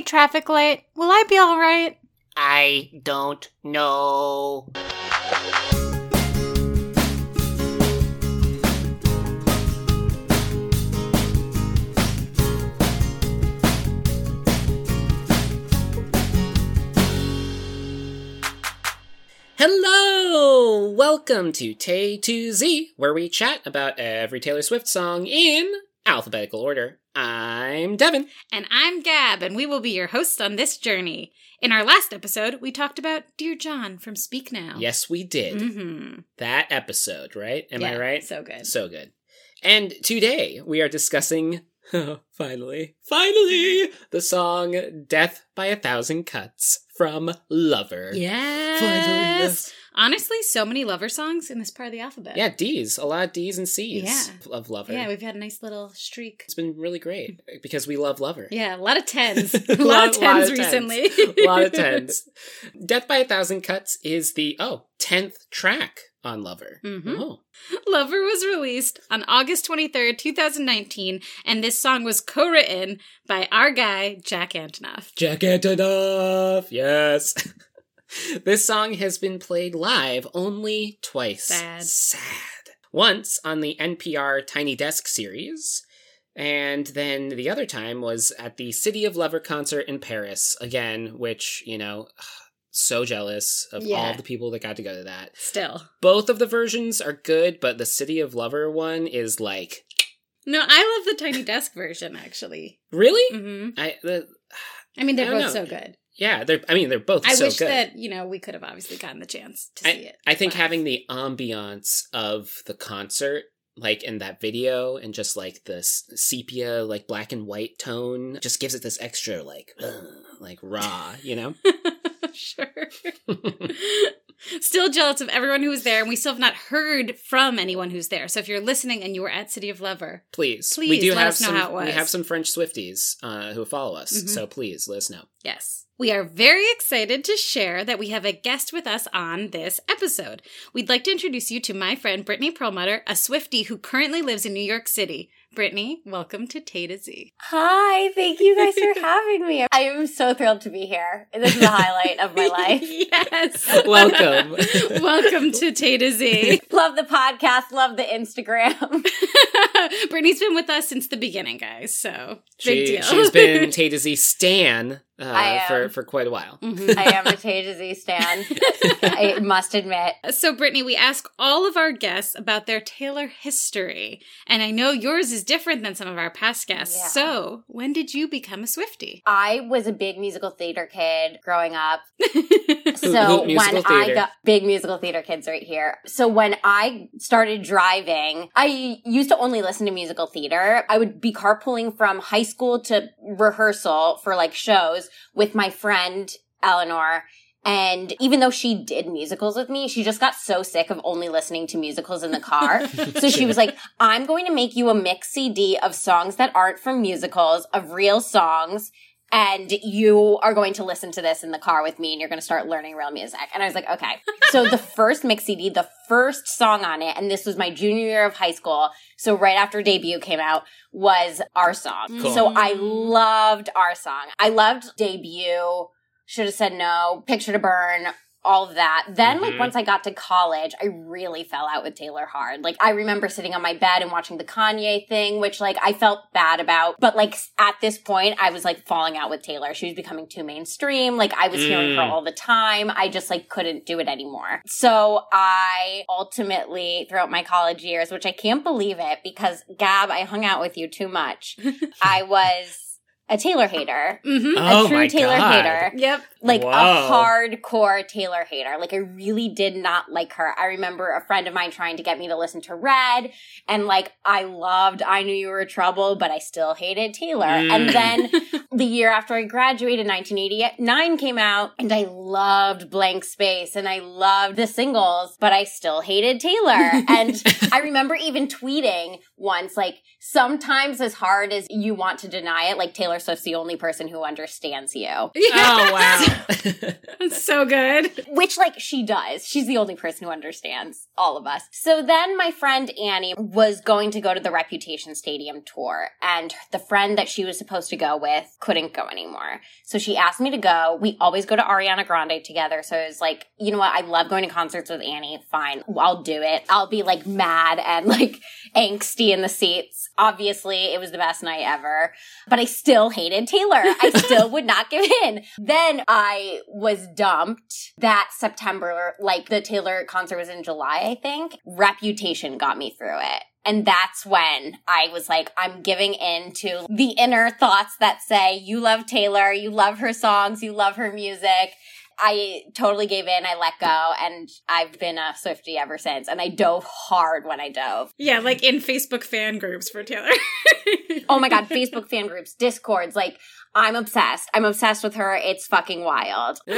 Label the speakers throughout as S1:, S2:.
S1: Hey, traffic light, will I be alright?
S2: I don't know. Hello! Welcome to Tay to Z, where we chat about every Taylor Swift song in alphabetical order. I'm Devin.
S1: And I'm Gab, and we will be your hosts on this journey. In our last episode, we talked about Dear John from Speak Now.
S2: Yes, we did.
S1: Mm-hmm.
S2: That episode, right? Am I right?
S1: So good.
S2: So good. And today we are discussing, finally, finally, the song Death by a Thousand Cuts from Lover.
S1: yes.
S2: Finally, yes.
S1: Honestly, so many lover songs in this part of the alphabet.
S2: Yeah, D's. A lot of D's and C's
S1: Yeah.
S2: of Lover.
S1: Yeah, we've had a nice little streak.
S2: it's been really great because we love Lover.
S1: Yeah, a lot of tens.
S2: A
S1: lot, of tens
S2: lot of tens.
S1: recently.
S2: a lot of tens. Death by a Thousand Cuts is the, oh, 10th track on Lover.
S1: Mhm.
S2: Oh.
S1: Lover was released on August 23rd, 2019, and this song was co written by our guy, Jack Antonoff.
S2: Jack Antonoff, yes. this song has been played live only twice.
S1: Sad.
S2: Sad. Once on the NPR Tiny Desk series, and then the other time was at the City of Lover concert in Paris, again, which, you know, so jealous of all
S1: Yeah.
S2: of the people that got to go to that.
S1: Still.
S2: Both of the versions are good, but the City of Lover one is like,
S1: No, I love the Tiny Desk version, actually.
S2: really?
S1: hmm
S2: I, the,
S1: I mean, they're
S2: I
S1: both
S2: know.
S1: so good.
S2: Yeah, they're, I mean, they're both
S1: I
S2: so
S1: wish
S2: good.
S1: that, you know, we could have obviously gotten the chance to see it.
S2: I think
S1: live.
S2: having the ambiance of the concert, like in that video, and just like the s- sepia, like black and white tone, just gives it this extra, like, ugh, like raw, you know?
S1: sure. still jealous of everyone who was there, and we still have not heard from anyone who's there. So if you're listening and you were at City of Lover,
S2: please, we
S1: Please
S2: do
S1: let
S2: have
S1: us know
S2: some.
S1: how it was.
S2: We have some French Swifties uh, who follow us,
S1: Mhm.
S2: so please let us know.
S1: Yes. We are very excited to share that we have a guest with us on this episode. We'd like to introduce you to my friend Brittany Perlmutter, a Swiftie who currently lives in New York City. Brittany, welcome to Tay to Z.
S3: Hi, thank you guys for having me. I am so thrilled to be here. This is the highlight of my life.
S1: yes.
S2: Welcome.
S1: welcome to Tay to Z.
S3: Love the podcast, love the Instagram.
S1: Brittany's been with us since the beginning, guys. So
S2: she,
S1: big deal.
S2: She's been Tay to Z Stan
S3: I
S2: uh,
S3: am.
S2: for, for quite a while.
S1: Mhm.
S3: I am a Tay to Z stan. I must admit.
S1: So, Brittany, we ask all of our guests about their Taylor history. And I know yours is different than some of our past guests.
S3: Yeah.
S1: So, when did you become a Swiftie?
S3: I was a big musical theater kid growing up. So
S2: who- musical
S3: when I got big musical theater kids right here. So when I started driving, I used to only listen to musical theater. I would be carpooling from high school to rehearsal for like shows with my friend Eleanor. And even though she did musicals with me, she just got so sick of only listening to musicals in the car. So she was like, I'm going to make you a mix CD of songs that aren't from musicals, of real songs. And you are going to listen to this in the car with me and you're going to start learning real music. And I was like, okay. So the first mix CD, the first song on it, and this was my junior year of high school. So right after debut came out was our song.
S2: Cool.
S3: So I loved our song. I loved debut. Should have said no. Picture to burn. All that. Then,
S2: Mhm.
S3: like, once I got to college, I really fell out with Taylor hard. Like, I remember sitting on my bed and watching the Kanye thing, which, like, I felt bad about. But, like, at this point, I was, like, falling out with Taylor. She was becoming too mainstream. Like, I was hearing her
S2: Mm.
S3: all the time. I just, like, couldn't do it anymore. So, I ultimately, throughout my college years, which I can't believe it because, Gab, I hung out with you too much. I was a Taylor hater.
S1: Mm-hmm.
S2: Oh
S3: a true
S2: my
S3: Taylor
S2: God.
S3: hater
S1: Yep.
S3: like
S2: Whoa.
S3: a hardcore Taylor hater. Like I really did not like her. I remember a friend of mine trying to get me to listen to Red and like I loved I Knew You Were Trouble, but I still hated Taylor.
S2: Mm.
S3: And then the year after I graduated, 1989 came out and I loved Blank Space and I loved the singles, but I still hated Taylor. and I remember even tweeting once, like, sometimes as hard as you want to deny it, like Taylor Swift's the only person who understands you.
S2: Oh wow.
S1: That's so good.
S3: Which, like, she does. She's the only person who understands all of us. So then my friend Annie was going to go to the Reputation Stadium tour, and the friend that she was supposed to go with couldn't go anymore. So she asked me to go. We always go to Ariana Grande together. So it was like, you know what? I love going to concerts with Annie. Fine. I'll do it. I'll be like mad and like angsty in the seats. Obviously, it was the best night ever, but I still hated Taylor. I still would not give in. Then I was dumped that September, like the Taylor concert was in July, I think. Reputation got me through it. And that's when I was like, I'm giving in to the inner thoughts that say, you love Taylor, you love her songs, you love her music. I totally gave in. I let go, and I've been a Swifty ever since. And I dove hard when I dove.
S1: Yeah, like in Facebook fan groups for Taylor.
S3: Oh my god, Facebook fan groups, Discords, like I'm obsessed. I'm obsessed with her. It's fucking wild.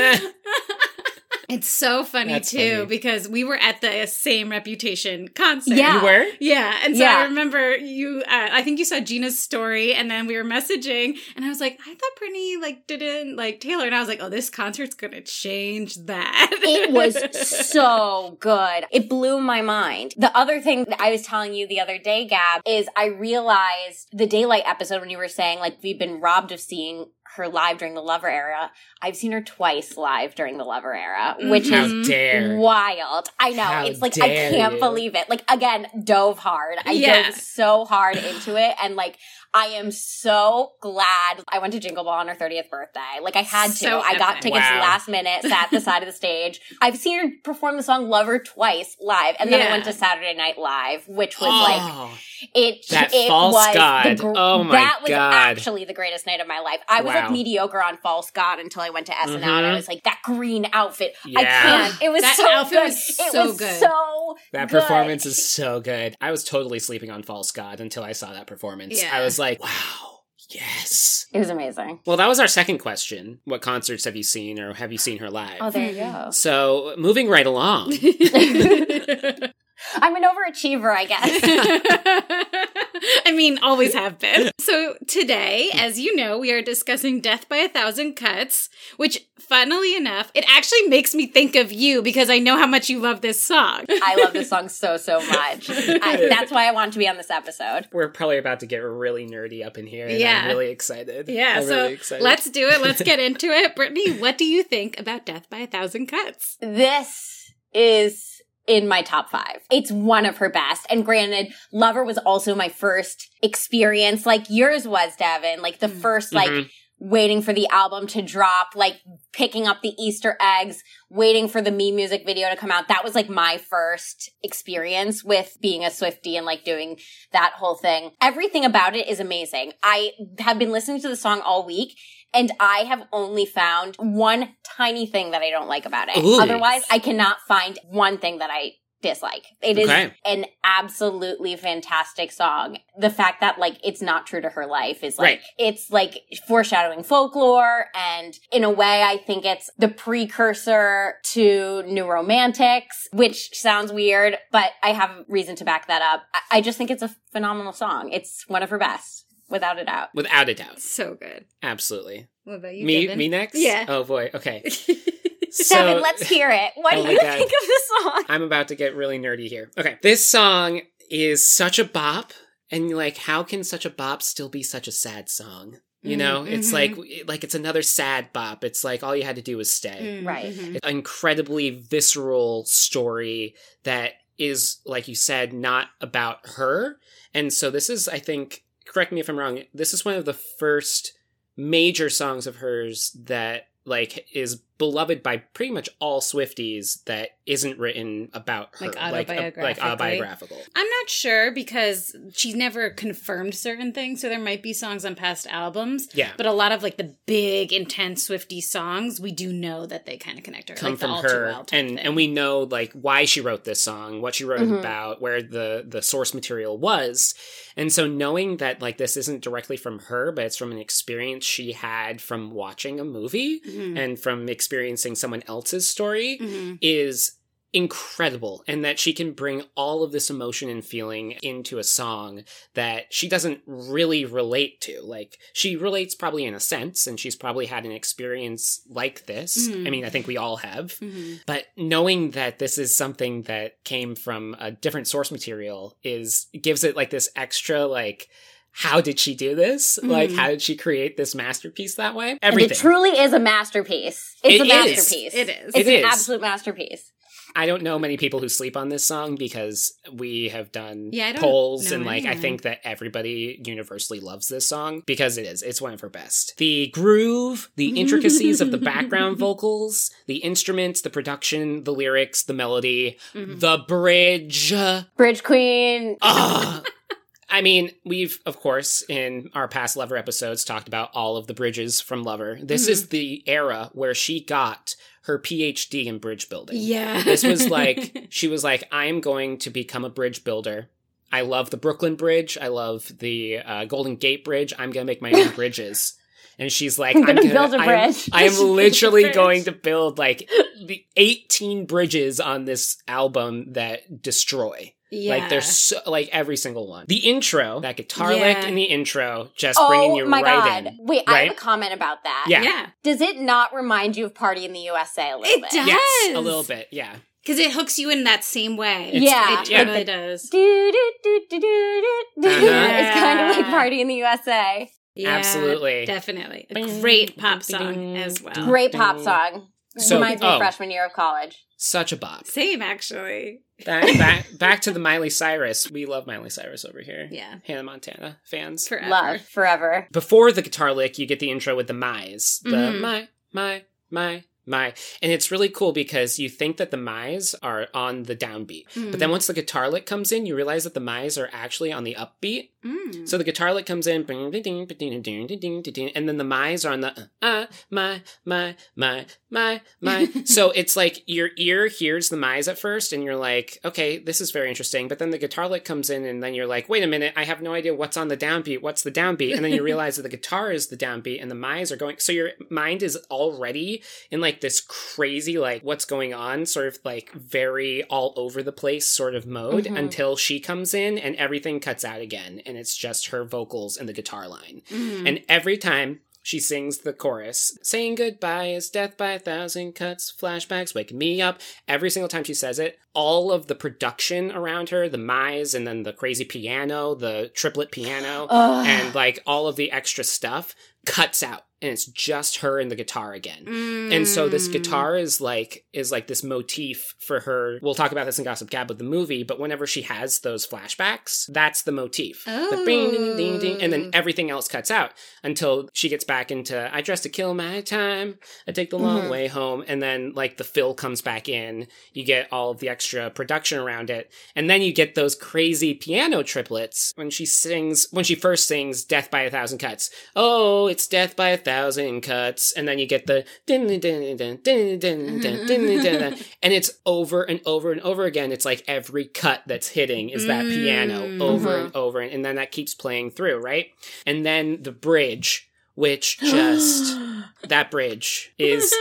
S1: It's so funny
S2: That's
S1: too
S2: funny.
S1: because we were at the same Reputation concert.
S3: Yeah.
S2: you were?
S1: Yeah, and so I remember you. Uh, I think you saw Gina's story, and then we were messaging, and I was like, I thought Brittany like didn't like Taylor, and I was like, oh, this concert's gonna change that.
S3: It was so good. It blew my mind. The other thing that I was telling you the other day, Gab, is I realized the Daylight episode when you were saying like we've been robbed of seeing her live during the Lover era. I've seen her twice live during the Lover era, which
S1: Mhm.
S2: How
S3: is
S2: dare.
S3: wild. I know.
S2: How
S3: it's like I can't
S2: you.
S3: believe it. Like again, dove hard. I
S1: Yeah.
S3: dove so hard into it and like I am so glad I went to Jingle Ball on her 30th birthday. Like I had to.
S1: So
S3: I got tickets
S2: Wow.
S3: last minute, sat at the side of the stage. I've seen her perform the song Lover twice live. And then I went to Saturday Night Live, which was oh. like
S2: Oh,
S3: it
S2: That
S3: it
S2: False
S3: was
S2: God.
S3: The gr-
S2: Oh my God.
S3: that was
S2: God.
S3: actually the greatest night of my life. I was
S2: Wow.
S3: like mediocre on False God until I went to SNL and mm-hmm.
S2: I
S3: was like that green outfit. I
S2: Yeah.
S3: can't. It was
S1: That
S3: so
S1: outfit
S3: good.
S1: was
S3: it
S1: so
S3: was
S1: good.
S3: so
S2: that
S3: good.
S2: performance is so good. I was totally sleeping on False God until I saw that performance.
S1: Yeah.
S2: I was like, wow, yes.
S3: It was amazing.
S2: Well, that was our second question. What concerts have you seen or have you seen her live?
S3: Oh, there you mm-hmm. go.
S2: So, moving right along.
S3: I'm an overachiever, I guess.
S1: I mean, always have been. So today, as you know, we are discussing Death by a Thousand Cuts, which, funnily enough, it actually makes me think of you because I know how much you love this song.
S3: I love this song so so much. I, that's why I want to be on this episode.
S2: We're probably about to get really nerdy up in here. And
S1: Yeah.
S2: I'm really excited.
S1: Yeah,
S2: I'm
S1: so
S2: really excited.
S1: let's do it. Let's get into it. Brittany, what do you think about Death by a Thousand Cuts?
S3: This is in my top five. It's one of her best. And granted, Lover was also my first experience, like yours was, Devin. Like the
S1: Mm.
S3: first, like
S2: Mhm.
S3: Waiting for the album to drop, like picking up the Easter eggs, waiting for the Me music video to come out. That was like my first experience with being a Swifty and like doing that whole thing. Everything about it is amazing. I have been listening to the song all week and I have only found one tiny thing that I don't like about it.
S2: Ooh.
S3: Otherwise, I cannot find one thing that I dislike. It is
S2: Okay.
S3: an absolutely fantastic song. The fact that like it's not true to her life is like
S2: Right.
S3: it's like foreshadowing folklore and in a way I think it's the precursor to New Romantics, which sounds weird, but I have reason to back that up. I, I just think it's a phenomenal song. It's one of her best, without a doubt.
S2: Without a doubt.
S1: So good.
S2: Absolutely.
S1: What about you,
S2: me,
S1: Devin?
S2: me next?
S1: Yeah.
S2: Oh boy. Okay.
S3: Seven, let's hear it. What
S2: Oh
S3: do you
S2: God.
S3: think of this song?
S2: I'm about to get really nerdy here. Okay. This song is such a bop. And like, how can such a bop still be such a sad song? You know, it's
S1: Mhm.
S2: like like it's another sad bop. It's like all you had to do was stay.
S1: Mm,
S3: Right.
S1: mhm.
S2: It's an incredibly visceral story that is, like you said, not about her. And so this is, I think, correct me if I'm wrong. This is one of the first major songs of hers that like is beloved by pretty much all Swifties that isn't written about her,
S1: Like
S2: uh, like
S1: autobiographically?
S2: autobiographical.
S1: I'm not sure because she's never confirmed certain things, so there might be songs on past albums.
S2: Yeah,
S1: But a lot of like the big, intense Swifty songs, we do know that they kind of connect her.
S2: come
S1: like
S2: from her,
S1: Well
S2: and
S1: thing.
S2: and we know like why she wrote this song, what she wrote
S3: Mhm.
S2: about, where the the source material was, and so knowing that like this isn't directly from her, but it's from an experience she had from watching a movie
S1: Mhm.
S2: and from experiencing someone else's story
S1: Mhm.
S2: is incredible and that she can bring all of this emotion and feeling into a song that she doesn't really relate to. Like, she relates probably in a sense, and she's probably had an experience like this.
S1: Mhm.
S2: I mean, I think we all have.
S1: Mhm.
S2: But knowing that this is something that came from a different source material is gives it like this extra like how did she do this? Like
S1: Mhm.
S2: how did she create this masterpiece that way?
S3: And
S2: Everything.
S3: it truly is a masterpiece. It's
S2: It
S3: a
S2: is.
S3: masterpiece.
S1: It is.
S3: It's
S2: It
S3: an
S2: is.
S3: absolute masterpiece.
S2: I don't know many people who sleep on this song because we have done
S1: Yeah,
S2: polls and like I think that everybody universally loves this song because it is. It's one of her best. The groove, the intricacies of the background vocals, the instruments, the production, the lyrics, the melody,
S1: Mhm.
S2: the bridge.
S3: Bridge Queen.
S2: Ah. I mean, we've, of course, in our past Lover episodes, talked about all of the bridges from Lover. This is the era where she got her PhD in bridge building.
S1: Yeah.
S2: This was like, she was like, I'm going to become a bridge builder. I love the Brooklyn Bridge. I love the uh, Golden Gate Bridge. I'm going to make my own bridges. And she's like,
S3: I'm
S2: I'm
S3: gonna
S2: gonna
S3: build a bridge.
S2: I am literally
S1: Bridge.
S2: going to build like the 18 bridges on this album that destroy.
S1: Yeah.
S2: Like there's so, like every single one. The intro, that guitar
S1: Yeah.
S2: lick in the intro, just bringing
S3: Oh
S2: you
S3: my
S2: right
S3: god.
S2: in.
S3: Wait, I have a comment about that.
S2: Yeah.
S1: yeah.
S3: Does it not remind you of Party in the USA a little
S1: It
S3: bit?
S1: does.
S2: Yes, a little bit. Yeah,
S1: Because it hooks you in that same way.
S2: It's-
S3: Yeah.
S1: It
S2: yeah.
S1: does.
S3: Do, do, do, do, do, do.
S2: Uh-huh.
S3: It's kind of like Party in the USA.
S1: Yeah,
S2: Absolutely.
S1: Definitely. A great pop song as well.
S3: Great pop song.
S2: So-
S3: Reminds me
S2: oh.
S3: of freshman year of college.
S2: Such a bop.
S1: Same, actually.
S2: Back, back, back to the Miley Cyrus. We love Miley Cyrus over here.
S1: Yeah.
S2: Hannah Montana fans.
S1: Forever.
S3: Love forever.
S2: Before the guitar lick, you get the intro with the my's. The
S1: Mhm.
S2: my, my, my, my. And it's really cool because you think that the my's are on the downbeat. But then once the guitar lick comes in, you realize that the my's are actually on the upbeat.
S1: Mm.
S2: So the guitar lick comes in, and then the my's are on the uh, my, my, my, my, my. so it's like your ear hears the my's at first, and you're like, okay, this is very interesting. But then the guitar lick comes in, and then you're like, wait a minute, I have no idea what's on the downbeat. What's the downbeat? And then you realize that the guitar is the downbeat, and the my's are going. So your mind is already in like this crazy, like what's going on, sort of like very all over the place sort of mode
S3: Mhm.
S2: until she comes in, and everything cuts out again, and it's just her vocals and the guitar line.
S1: Mm.
S2: And every time she sings the chorus, saying goodbye is death by a thousand cuts, flashbacks, waking me up. Every single time she says it, all of the production around her, the my's, and then the crazy piano, the triplet piano,
S3: Ugh.
S2: and like all of the extra stuff cuts out. And it's just her and the guitar again. And so this
S1: Mm.
S2: guitar is like is like this motif for her. We'll talk about this in Gossip Gab with the movie, but whenever she has those flashbacks, that's the motif. The bing, ding, ding, ding, and then
S1: Oh.
S2: everything else cuts out until she gets back into I dress to kill my time. I take the long
S3: Mhm.
S2: way home, and then like the fill comes back in. You get all of the extra production around it, and then you get those crazy piano triplets when she sings when she first sings "Death by a Thousand Cuts." Oh, it's death by a thousand thousand cuts, and then you get the and it's over and over and over again. It's like every cut that's hitting is that mm-hmm.
S1: piano
S2: over and over, and then that keeps playing through, right? And then the bridge, which just that bridge is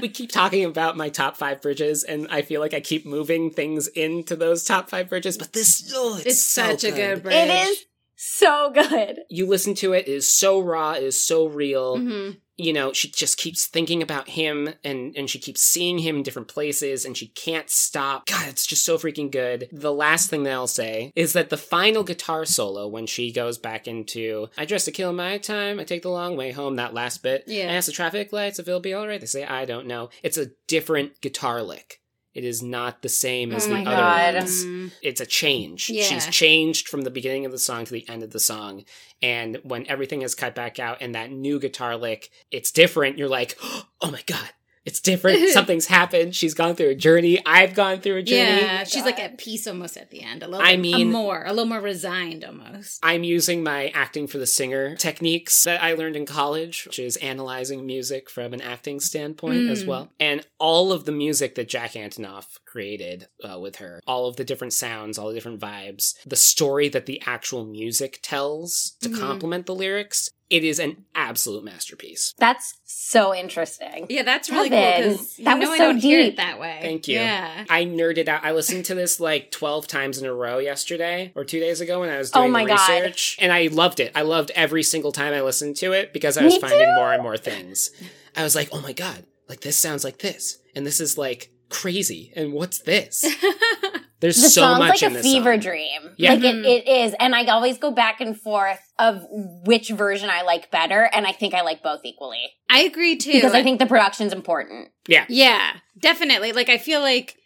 S2: we keep talking about my top five bridges, and I feel like I keep moving things into those top five bridges. But this, oh, it's,
S1: it's
S2: so
S1: such good. a good bridge.
S3: It is so good.
S2: You listen to it, it is so raw, it is so real.
S1: Mhm.
S2: You know, she just keeps thinking about him, and and she keeps seeing him in different places, and she can't stop. God, it's just so freaking good. The last thing that I'll say is that the final guitar solo, when she goes back into "I dress to kill my time, I take the long way home," that last bit.
S1: Yeah.
S2: I ask the traffic lights if it'll be all right. They say, "I don't know." It's a different guitar lick. It is not the same as
S3: Oh
S2: the other
S3: God.
S2: ones.
S1: Mm.
S2: It's a change.
S1: Yeah.
S2: She's changed from the beginning of the song to the end of the song. And when everything is cut back out and that new guitar lick, it's different. You're like, oh my God, it's different. Something's happened. She's gone through a journey. I've gone through a journey.
S1: Yeah, she's like at peace almost at the end. A little.
S2: I mean-
S1: more, a little more resigned almost.
S2: I'm using my acting for the singer techniques that I learned in college, which is analyzing music from an acting standpoint as
S1: Mm.
S2: well. And all of the music that Jack Antonoff created uh, with her. All of the different sounds, all the different vibes, the story that the actual music tells to
S1: Mhm.
S2: complement the lyrics. It is an absolute masterpiece.
S3: That's so interesting.
S1: Yeah, that's really
S3: Kevin,
S1: cool because you
S3: that
S1: know
S3: was
S1: I
S3: so
S1: don't hear it
S3: deep.
S1: that way.
S2: Thank you.
S1: Yeah.
S2: I nerded out. I listened to this like 12 times in a row yesterday or two days ago when I was
S3: Oh
S2: doing
S3: my
S2: the
S3: God.
S2: research. And I loved it. I loved every single time I listened to it because I was
S3: Me
S2: finding
S3: too.
S2: more and more things. I was like, oh my God, like this sounds like this. And this is like crazy. And what's this? There's
S3: the
S2: so
S3: song's
S2: much
S3: like
S2: in
S3: a
S2: this
S3: fever
S2: song.
S3: dream.
S2: Yeah.
S3: Like
S1: Mhm.
S3: it, it is. And I always go back and forth of which version I like better. And I think I like both equally.
S1: I agree too.
S3: Because I think the production's important.
S1: Yeah. Yeah, definitely. Like I feel like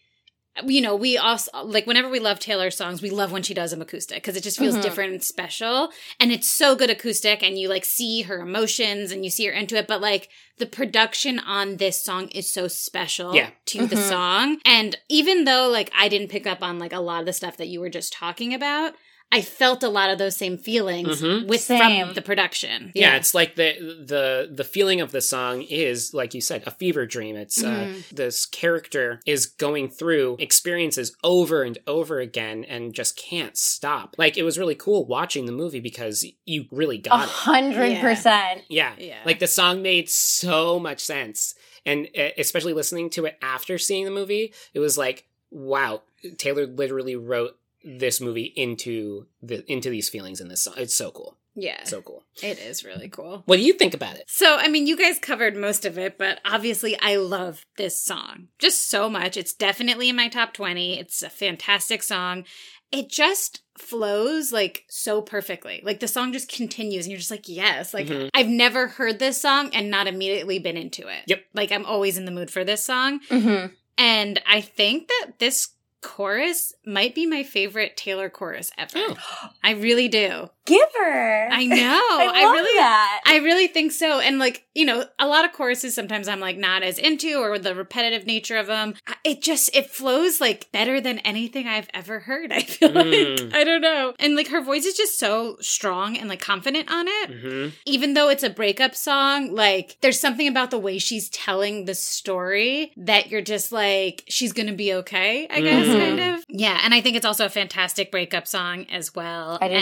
S1: you know, we also like whenever we love Taylor songs, we love when she does them acoustic because it just feels
S3: Mhm.
S1: different and special. And it's so good acoustic and you like see her emotions and you see her into it, but like the production on this song is so special
S2: Yeah.
S1: to the
S3: Mhm.
S1: song. And even though like I didn't pick up on like a lot of the stuff that you were just talking about, I felt a lot of those same feelings
S2: Mhm.
S1: with
S3: Same.
S1: from the production.
S2: Yeah, it's like the the the feeling of the song is like you said, a fever dream. It's uh,
S1: Mhm.
S2: this character is going through experiences over and over again and just can't stop. Like it was really cool watching the movie because you really
S3: A
S2: got it.
S3: hundred percent.
S2: Yeah,
S1: Yeah.
S2: like the song made so much sense, and uh, especially listening to it after seeing the movie, it was like, wow, Taylor literally wrote this movie into the into these feelings in this song. It's so cool,
S1: yeah.
S2: so cool.
S1: it is really cool.
S2: What do you think about it?
S1: So, I mean, you guys covered most of it, but obviously, I love this song just so much. It's definitely in my top 20. It's a fantastic song. It just flows like so perfectly. Like the song just continues, and you're just like, yes. Like,
S2: Mhm.
S1: I've never heard this song and not immediately been into it.
S2: Yep.
S1: Like, I'm always in the mood for this song.
S3: Mm-hmm.
S1: And I think that this chorus might be my favorite Taylor chorus ever.
S2: Oh.
S1: I really do.
S3: Give her.
S1: I know.
S3: I,
S1: I really
S3: that.
S1: I really think so. And like, you know, a lot of choruses sometimes I'm like not as into or the repetitive nature of them. It just it flows like better than anything I've ever heard. I feel
S2: Mm.
S1: like I don't know. And like her voice is just so strong and like confident on it.
S2: hmm
S1: Even though it's a breakup song, like there's something about the way she's telling the story that you're just like she's going to be okay, I guess
S2: Mhm.
S1: kind of. Yeah, and I think it's also a fantastic breakup song as well.
S3: I do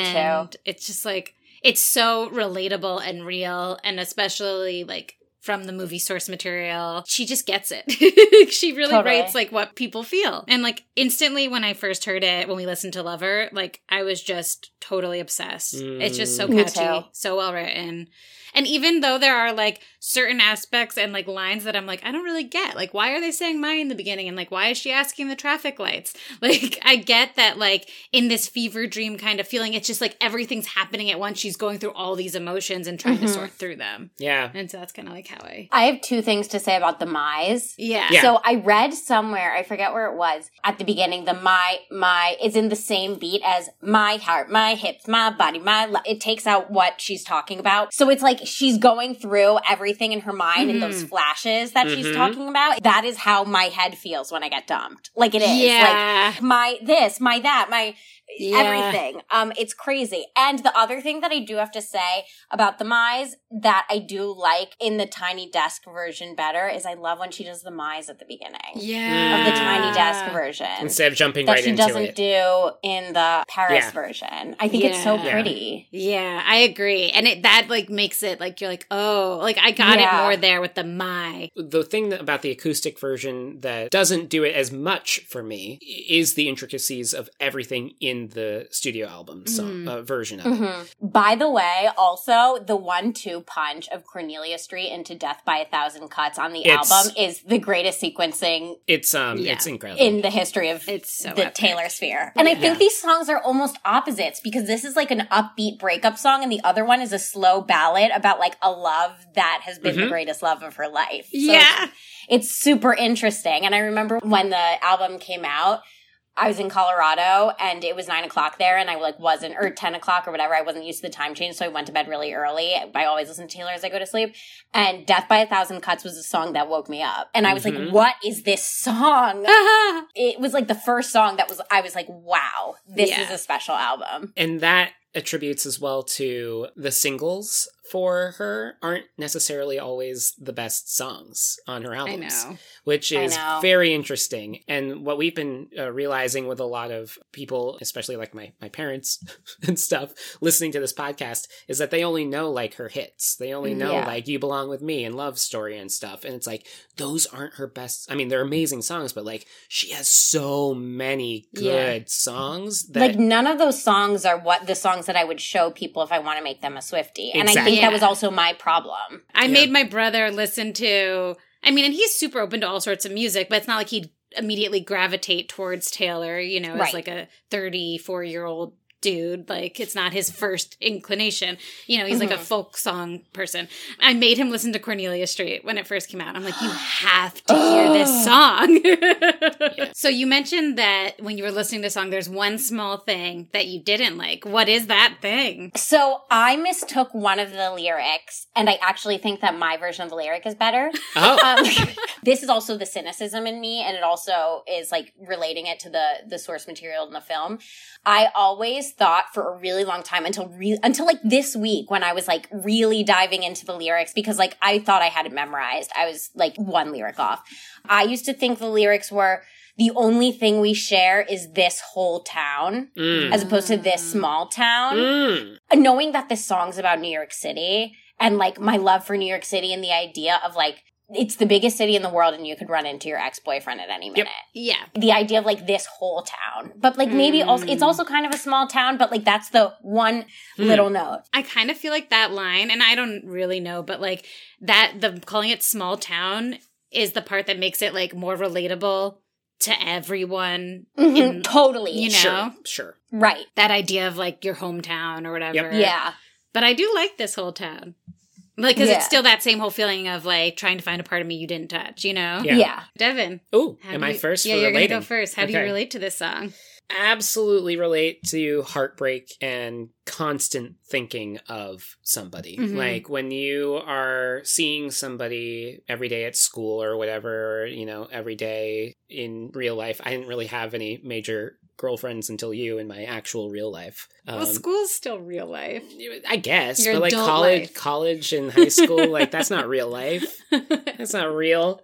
S3: too.
S1: It's just like it's so relatable and real and especially like from the movie source material she just gets it she really
S3: Totally.
S1: writes like what people feel and like instantly when i first heard it when we listened to lover like i was just totally obsessed it's just so catchy so well written and even though there are like certain aspects and like lines that I'm like, I don't really get. Like, why are they saying my in the beginning? And like, why is she asking the traffic lights? Like, I get that, like, in this fever dream kind of feeling, it's just like everything's happening at once. She's going through all these emotions and trying to
S3: Mhm.
S1: sort through them.
S2: Yeah.
S1: And so that's kind of like how I.
S3: I have two things to say about the my's.
S1: Yeah.
S2: Yeah.
S3: So I read somewhere, I forget where it was, at the beginning, the my, my is in the same beat as my heart, my hips, my body, my, li-. it takes out what she's talking about. So it's like she's going through everything in her mind and those
S1: Mhm.
S3: flashes that she's
S2: Mhm.
S3: talking about. That is how my head feels when I get dumped. Like it is.
S1: Yeah.
S3: Like my this, my that, my
S1: Yeah.
S3: everything. Um, it's crazy. And the other thing that I do have to say about the my's that I do like in the tiny desk version better is I love when she does the my's at the beginning
S1: Yeah.
S3: of the tiny desk version.
S2: Instead of jumping
S3: that
S2: right
S3: she doesn't do in the Paris
S2: Yeah.
S3: version. I think it's so
S1: Yeah.
S2: Yeah.
S3: pretty.
S1: Yeah, I agree. And it that like makes it like you're like, oh, like I got
S3: Yeah.
S1: it more there with the my.
S2: the thing that, about the acoustic version that doesn't do it as much for me is the intricacies of everything in the studio album song,
S1: Mhm.
S2: uh, version of it.
S3: Mhm. By the way, also the one-two punch of Cornelia Street into Death by a Thousand Cuts on the
S2: It's-
S3: album is the greatest sequencing
S2: It's um,
S1: Yeah.
S2: it's incredible.
S3: in the history of
S1: It's so
S3: the
S1: epic.
S3: Taylor sphere. And I
S2: Yeah.
S3: think these songs are almost opposites because this is like an upbeat breakup song and the other one is a slow ballad about like a love that has been the
S2: Mhm.
S3: greatest love of her life. So
S1: yeah.
S3: It's, it's super interesting. And I remember when the album came out, I was in Colorado and it was nine o'clock there and I like wasn't or ten o'clock or whatever. I wasn't used to the time change, so I went to bed really early. I always listen to Taylor as I go to sleep. And Death by a Thousand Cuts was a song that woke me up. And I was
S2: Mhm.
S3: like, what is this song? it was like the first song that was I was like, wow, this
S1: Yeah.
S3: is a special album.
S2: and that attributes as well to the singles for her aren't necessarily always the best songs on her
S1: I
S2: albums
S1: know.
S2: which
S3: I
S2: is
S3: know.
S2: very interesting. And what we've been uh, realizing with a lot of people, especially like my, my parents and stuff, listening to this podcast, is that they only know like her hits. They only know
S3: Yeah.
S2: like You Belong With Me and Love Story and stuff. And it's like, those aren't her best. I mean, they're amazing songs, but like, she has so many good
S1: Yeah.
S2: songs that.
S3: like none of those songs are what the songs that I would show people if I want to make them a Swifty. And I
S2: Exactly.
S3: Think that was also my problem.
S1: I
S2: Yeah.
S1: made my brother listen to. I mean, and he's super open to all sorts of music, but it's not like he'd immediately gravitate towards Taylor. You know, as like a thirty-four year old dude. Like it's not his first inclination. You know, he's like a
S3: Mhm.
S1: folk song person. I made him listen to Cornelia Street when it first came out. I'm like, you have to hear this song. So you mentioned that when you were listening to the song, there's one small thing that you didn't like. What is that thing?
S3: So I mistook one of the lyrics, and I actually think that my version of the lyric is better.
S2: oh,
S3: um, this is also the cynicism in me, and it also is like relating it to the the source material in the film. I always thought for a really long time until re- until like this week when I was like really diving into the lyrics because like I thought I had it memorized. I was like one lyric off. I used to think the lyrics were the only thing we share is this whole town
S2: mm,
S3: as opposed to this small town
S2: mm.
S3: knowing that this song's about New York City and like my love for New York City and the idea of like it's the biggest city in the world and you could run into your ex-boyfriend at any minute.
S1: Yeah.
S3: The idea of like this whole town. But like maybe also it's
S1: Mm.
S3: also kind of a small town, but like that's the one
S2: Hmm.
S3: little note.
S1: I kind of feel like that line, and I don't really know, but like that, the calling it small town is the part that makes it like more relatable to everyone.
S3: Mhm,
S1: In-
S3: totally.
S1: you know?
S2: Sure, sure.
S3: Right.
S1: That idea of like your hometown or whatever.
S3: Yeah.
S1: But I do like this whole town. Like, because
S3: Yeah.
S1: it's still that same whole feeling of like trying to find a part of me you didn't touch, you know?
S2: Yeah.
S3: Yeah.
S1: Devin.
S2: Oh, am
S1: do
S2: I first?
S1: Yeah,
S2: for
S1: you're
S2: relating?
S1: going to go first. How do you relate to this song?
S2: absolutely relate to heartbreak and constant thinking of somebody.
S1: Mhm.
S2: Like when you are seeing somebody every day at school or whatever, you know, every day in real life. I didn't really have any major girlfriends until you in my actual real life. Um,
S1: well, school's still real life.
S2: I guess,
S1: Your
S2: but like college,
S1: life.
S2: college and high school, like that's not real life. That's not real.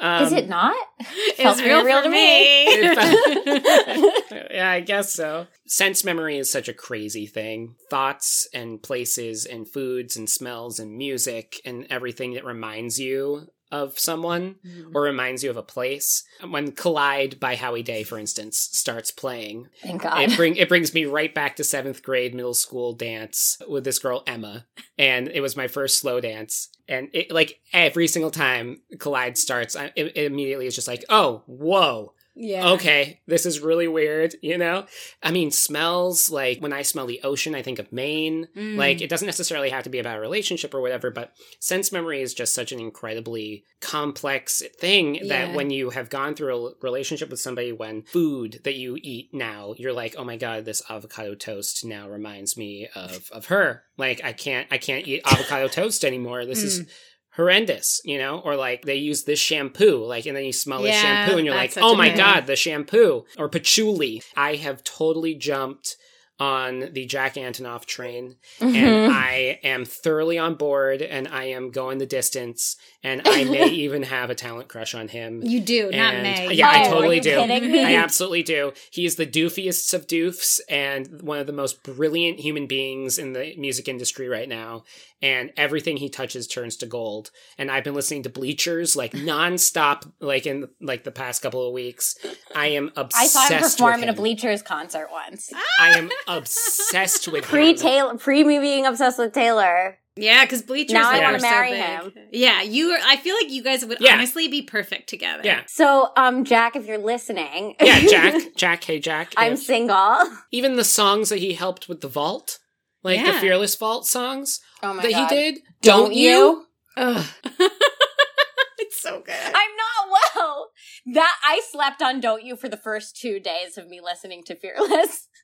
S2: Um,
S3: Is it not?
S1: it's real,
S3: real
S1: for
S3: to
S1: me.
S2: yeah, I guess so. Sense memory is such a crazy thing. Thoughts and places and foods and smells and music and everything that reminds you of someone mm-hmm. or reminds you of a place. When Collide by Howie Day, for instance, starts playing,
S3: Thank God.
S2: it bring it brings me right back to seventh grade middle school dance with this girl Emma, and it was my first slow dance. And it like every single time Collide starts, I, it, it immediately is just like, oh, whoa,
S1: yeah.
S2: okay, this is really weird, you know? I mean, smells like when I smell the ocean, I think of Maine.
S1: Mm.
S2: Like, it doesn't necessarily have to be about a relationship or whatever, but sense memory is just such an incredibly complex thing
S1: Yeah.
S2: that when you have gone through a relationship with somebody, when food that you eat now, you're like, oh my god, this avocado toast now reminds me of of her. Like, I can't, I can't eat avocado toast anymore. This is horrendous, you know? Or like they use this shampoo, like, and then you smell this
S1: Yeah,
S2: shampoo and you're like, oh my god, the shampoo. Or patchouli. I have totally jumped on the Jack Antonoff train
S3: Mm-hmm.
S2: and I am thoroughly on board and I am going the distance and I may even have a talent crush on him.
S1: You do, not
S2: And-
S1: May.
S2: yeah, I
S3: Oh, are
S2: totally do. I absolutely do. He is the doofiest of doofs and one of the most brilliant human beings in the music industry right now. And everything he touches turns to gold. And I've been listening to Bleachers like nonstop, like in like the past couple of weeks. I am obsessed.
S3: I saw him perform in a. Bleachers concert once.
S2: I am obsessed with
S3: pre Taylor, pre me being obsessed with Taylor.
S1: Yeah, because Bleachers
S3: Now
S2: I
S1: were
S2: wanna
S1: so
S3: marry
S1: big.
S3: him.
S1: Yeah, you. Are, I feel like you guys would
S2: Yeah.
S1: honestly be perfect together.
S2: Yeah.
S3: So, um, Jack, if you're listening,
S2: Yeah, Jack, Jack, hey Jack.
S3: I'm
S2: if-
S3: single.
S2: even the songs that he helped with the vault, like the Fearless Vault songs
S3: Oh my
S2: that
S3: god.
S2: he did.
S3: Don't you?
S2: Ugh.
S1: it's so good.
S3: I'm not well. That I slept on Don't You for the first two days of me listening to Fearless.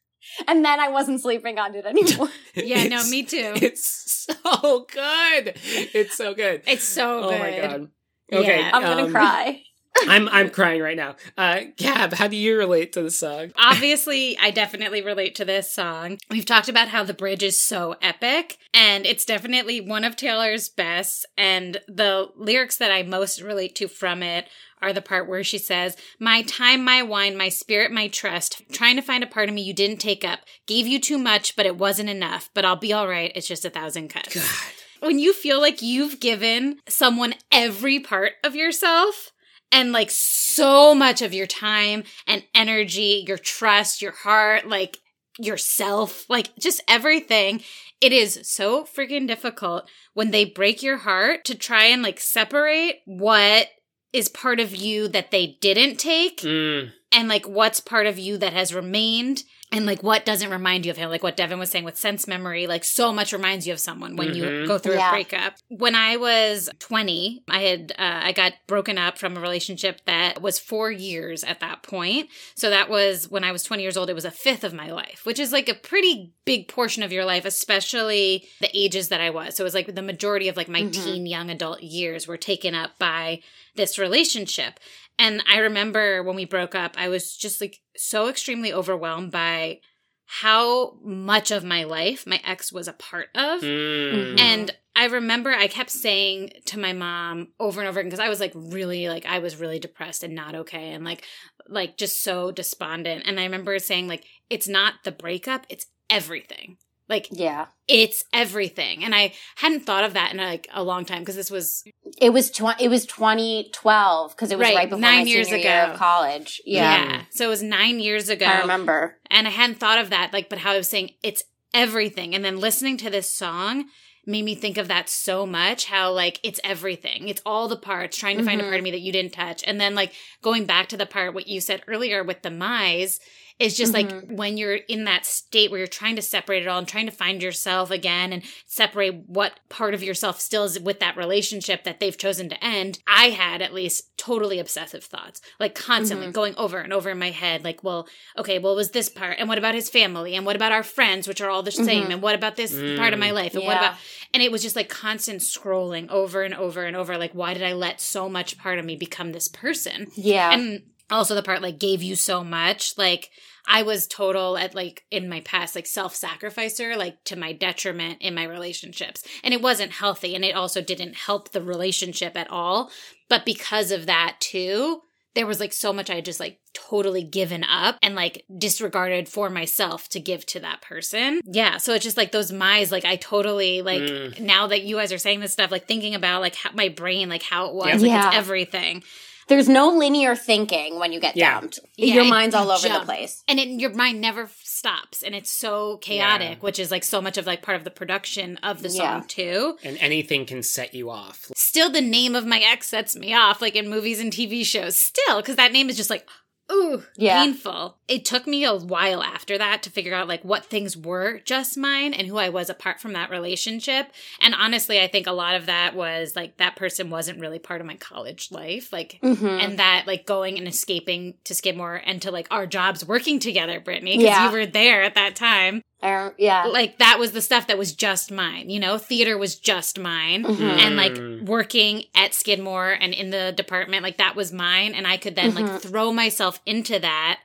S3: And then I wasn't sleeping on it anymore.
S1: yeah, no, me too.
S2: It's so good. It's so good.
S1: It's so
S2: oh my god. Okay,
S1: Yeah.
S3: I'm gonna
S2: um,
S3: cry.
S2: I'm I'm crying right now. Uh, Gab, how do you relate to the song?
S1: Obviously, I definitely relate to this song. We've talked about how the bridge is so epic, and it's definitely one of Taylor's best. And the lyrics that I most relate to from it are the part where she says, My time, my wine, my spirit, my trust, trying to find a part of me you didn't take up. Gave you too much, but it wasn't enough. But I'll be all right. It's just a thousand cuts.
S2: God.
S1: When you feel like you've given someone every part of yourself, and like so much of your time and energy, your trust, your heart, like yourself, like just everything. It is so freaking difficult when they break your heart to try and like separate what is part of you that they didn't take
S2: Mm,
S1: and like what's part of you that has remained and like what doesn't remind you of him like what devin was saying with sense memory like so much reminds you of someone when you
S2: Mhm.
S1: go through
S3: Yeah.
S1: a breakup when i was 20 i had uh, i got broken up from a relationship that was four years at that point so that was when i was 20 years old it was a fifth of my life which is like a pretty big portion of your life especially the ages that i was so it was like the majority of like my
S3: Mhm.
S1: teen young adult years were taken up by this relationship and I remember when we broke up, I was just like so extremely overwhelmed by how much of my life my ex was a part of.
S2: mm.
S1: And I remember I kept saying to my mom over and over again because I was like really like I was really depressed and not okay and like like just so despondent. And I remember saying like it's not the breakup, it's everything. Like
S3: Yeah.
S1: it's everything. And I hadn't thought of that in like a long time because this was
S3: It was tw- it was 2012 because it was
S1: Right,
S3: right, before
S1: nine years
S3: senior year
S1: ago.
S3: of college.
S1: yeah.
S3: Yeah.
S1: So it was 9 years ago.
S3: I remember.
S1: And I hadn't thought of that, like, but how I was saying it's everything. And then listening to this song made me think of that so much how, like, it's everything. It's all the parts, trying to find a
S3: Mhm.
S1: part of me that you didn't touch. And then, like, going back to the part what you said earlier with the my's is just like
S3: Mhm.
S1: when you're in that state where you're trying to separate it all and trying to find yourself again and separate what part of yourself still is with that relationship that they've chosen to end. I had at least totally obsessive thoughts, like constantly
S3: Mhm.
S1: going over and over in my head, like, well, okay, well, it was this part, and what about his family, and what about our friends, which are all the same,
S3: Mhm.
S1: and what about this
S2: Mm.
S1: part of my life, and what about, and it was just like constant scrolling over and over and over, like, why did I let so much part of me become this person?
S3: Yeah.
S1: and also the part like gave you so much like i was total at like in my past like self-sacrificer like to my detriment in my relationships and it wasn't healthy and it also didn't help the relationship at all but because of that too there was like so much i had just like totally given up and like disregarded for myself to give to that person yeah so it's just like those mice like i totally like
S2: Mm.
S1: now that you guys are saying this stuff like thinking about like how, my brain like how it was
S2: Yeah.
S1: like
S3: Yeah.
S1: it's everything
S3: There's no linear thinking when you get
S2: Yeah.
S3: dumped.
S1: Yeah,
S3: Your mind's all over
S1: jump.
S3: the place.
S1: and it, your mind never stops and it's so chaotic
S2: Yeah.
S1: which is like so much of like part of the production of the song
S3: Yeah.
S1: too
S2: and anything can set you off.
S1: still the name of my ex sets me off like in movies and tv shows still because that name is just like ooh
S3: Yeah.
S1: painful it took me a while after that to figure out like what things were just mine and who i was apart from that relationship and honestly i think a lot of that was like that person wasn't really part of my college life like
S3: Mm-hmm.
S1: and that like going and escaping to Skidmore and to like our jobs working together, Brittany, because
S3: Yeah.
S1: you were there at that time.
S3: I, yeah.
S1: Like that was the stuff that was just mine. You know, theater was just mine.
S3: Mhm.
S1: And like
S2: Mm.
S1: working at Skidmore and in the department, like that was mine. And I could then like
S3: Mhm.
S1: throw myself into that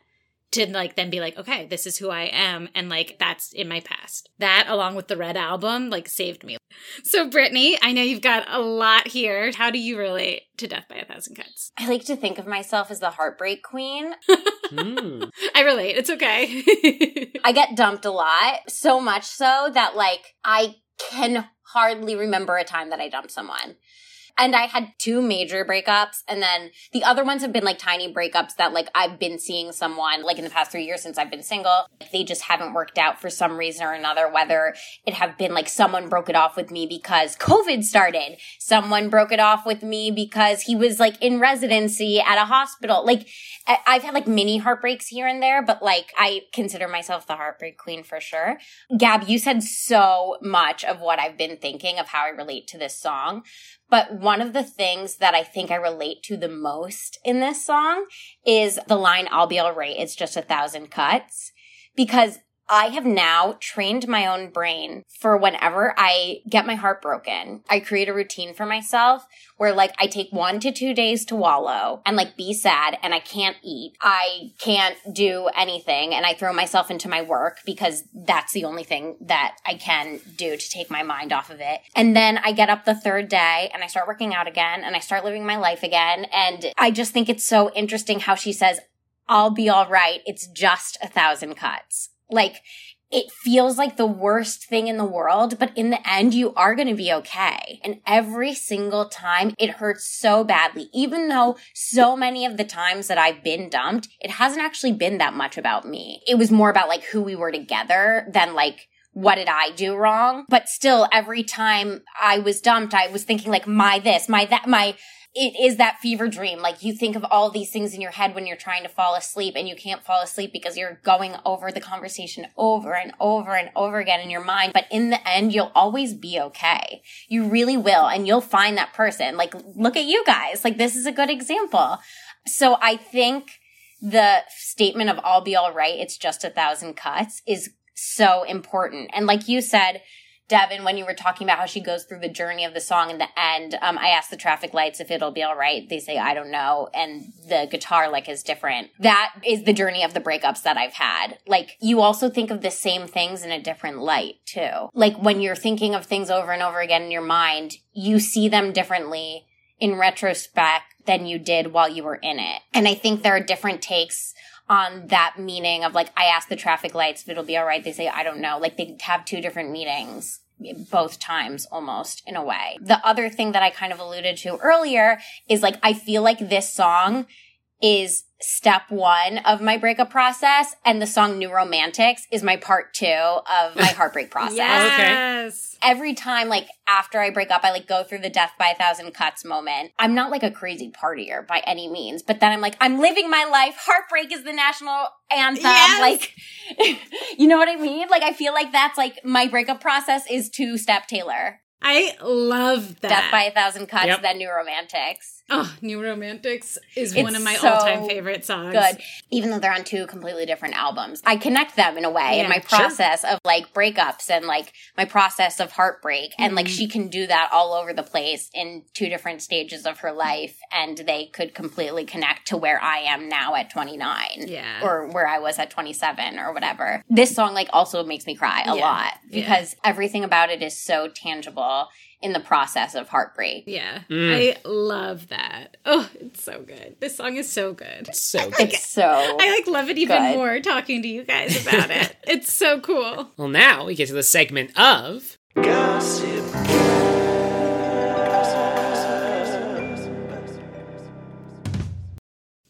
S1: to like then be like, okay, this is who I am. And like that's in my past. That along with the Red album, like saved me. So, Brittany, I know you've got a lot here. How do you relate to Death by a Thousand Cuts?
S3: I like to think of myself as the heartbreak queen.
S2: Mm.
S1: I relate. It's okay.
S3: I get dumped a lot, so much so that like I can hardly remember a time that I dumped someone. And I had two major breakups, and then the other ones have been like tiny breakups that like I've been seeing someone like in the past three years since I've been single. They just haven't worked out for some reason or another, whether it have been like someone broke it off with me because COVID started. Someone broke it off with me because he was like in residency at a hospital. Like I've had like mini heartbreaks here and there, but like I consider myself the heartbreak queen for sure. Gab, you said so much of what I've been thinking of how I relate to this song. But one of the things that I think I relate to the most in this song is the line, I'll be all right. It's just a thousand cuts. Because I have now trained my own brain for whenever I get my heart broken. I create a routine for myself where like I take one to two days to wallow and like be sad and I can't eat. I can't do anything and I throw myself into my work because that's the only thing that I can do to take my mind off of it. And then I get up the third day and I start working out again and I start living my life again. And I just think it's so interesting how she says, I'll be all right. It's just a thousand cuts. Like, it feels like the worst thing in the world, but in the end, you are going to be okay. And every single time it hurts so badly, even though so many of the times that I've been dumped, it hasn't actually been that much about me. It was more about like who we were together than like, what did I do wrong? But still, every time I was dumped, I was thinking like, my this, my that, my, it is that fever dream. Like you think of all these things in your head when you're trying to fall asleep and you can't fall asleep because you're going over the conversation over and over and over again in your mind. But in the end, you'll always be okay. You really will. And you'll find that person. Like, look at you guys. Like, this is a good example. So I think the statement of I'll be all right. It's just a thousand cuts is so important. And like you said, Devin, when you were talking about how she goes through the journey of the song in the end, um, I asked the traffic lights if it'll be all right. They say, I don't know. And the guitar lick is different. That is the journey of the breakups that I've had. Like, you also think of the same things in a different light, too. Like, when you're thinking of things over and over again in your mind, you see them differently in retrospect than you did while you were in it. And I think there are different takes on that meaning of like, I asked the traffic lights if it'll be all right. They say, I don't know. Like they have two different meanings both times almost in a way. The other thing that I kind of alluded to earlier is like, I feel like this song is step one of my breakup process and the song new romantics is my part two of my heartbreak process.
S1: Yes.
S3: every time like after i break up i like go through the death by a thousand cuts moment. I'm not like a crazy partier by any means but then i'm like i'm living my life. Heartbreak is the national anthem.
S1: Yes.
S3: like you know what i mean? Like i feel like that's like my breakup process is two step taylor
S1: I love that.
S3: death by a thousand cuts
S2: Yep.
S3: then new romantics
S1: Oh, New Romantics is
S3: It's
S1: one of my
S3: so
S1: all-time favorite songs.
S3: good even though they're on two completely different albums i connect them in a way in
S1: Yeah,
S3: my
S1: sure.
S3: process of like breakups and like my process of heartbreak and like
S1: Mhm.
S3: she can do that all over the place in two different stages of her life and they could completely connect to where i am now at 29
S1: Yeah.
S3: or where i was at 27 or whatever this song like also makes me cry a
S1: Yeah,
S3: lot
S1: yeah.
S3: because everything about it is so tangible in the process of heartbreak
S1: yeah.
S2: Mm.
S1: I love that. Oh, it's so good. This song is so good.
S2: It's so good.
S3: it's so
S1: I like love it even
S3: Good.
S1: more talking to you guys about it. It's so cool.
S2: Well, now we get to the segment of
S4: Gossip.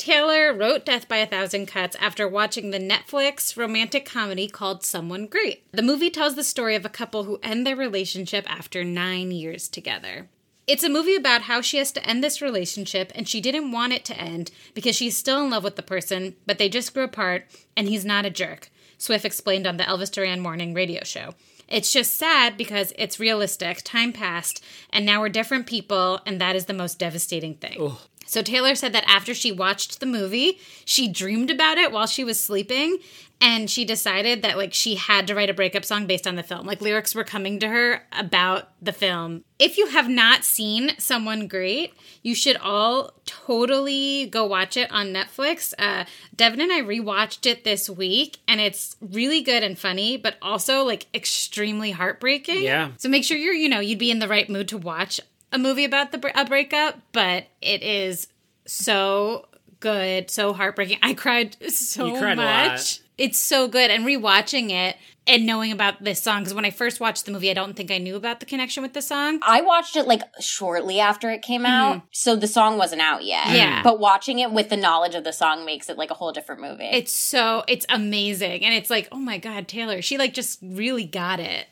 S1: Taylor wrote Death by a Thousand Cuts after watching the Netflix romantic comedy called Someone Great. The movie tells the story of a couple who end their relationship after nine years together. It's a movie about how she has to end this relationship and she didn't want it to end because she's still in love with the person, but they just grew apart and he's not a jerk, Swift explained on the Elvis Duran Morning radio show. It's just sad because it's realistic, time passed, and now we're different people, and that is the most devastating thing. So Taylor said that after she watched the movie, she dreamed about it while she was sleeping and she decided that like she had to write a breakup song based on the film. Like lyrics were coming to her about the film. If you have not seen Someone Great, you should all totally go watch it on Netflix. Uh, Devin and I rewatched it this week and it's really good and funny, but also like extremely heartbreaking.
S2: Yeah.
S1: So make sure you're, you know, you'd be in the right mood to watch a movie about the a breakup, but it is so good, so heartbreaking. I cried so
S2: You cried a
S1: much.
S2: lot.
S1: It's so good, and rewatching it and knowing about this song because when I first watched the movie, I don't think I knew about the connection with the song.
S3: I watched it like shortly after it came out, so the song wasn't out yet.
S1: Mm-hmm. Yeah.
S3: But watching it with the knowledge of the song makes it like a whole different movie.
S1: It's so it's amazing, and it's like, oh my god, Taylor, she like just really got it.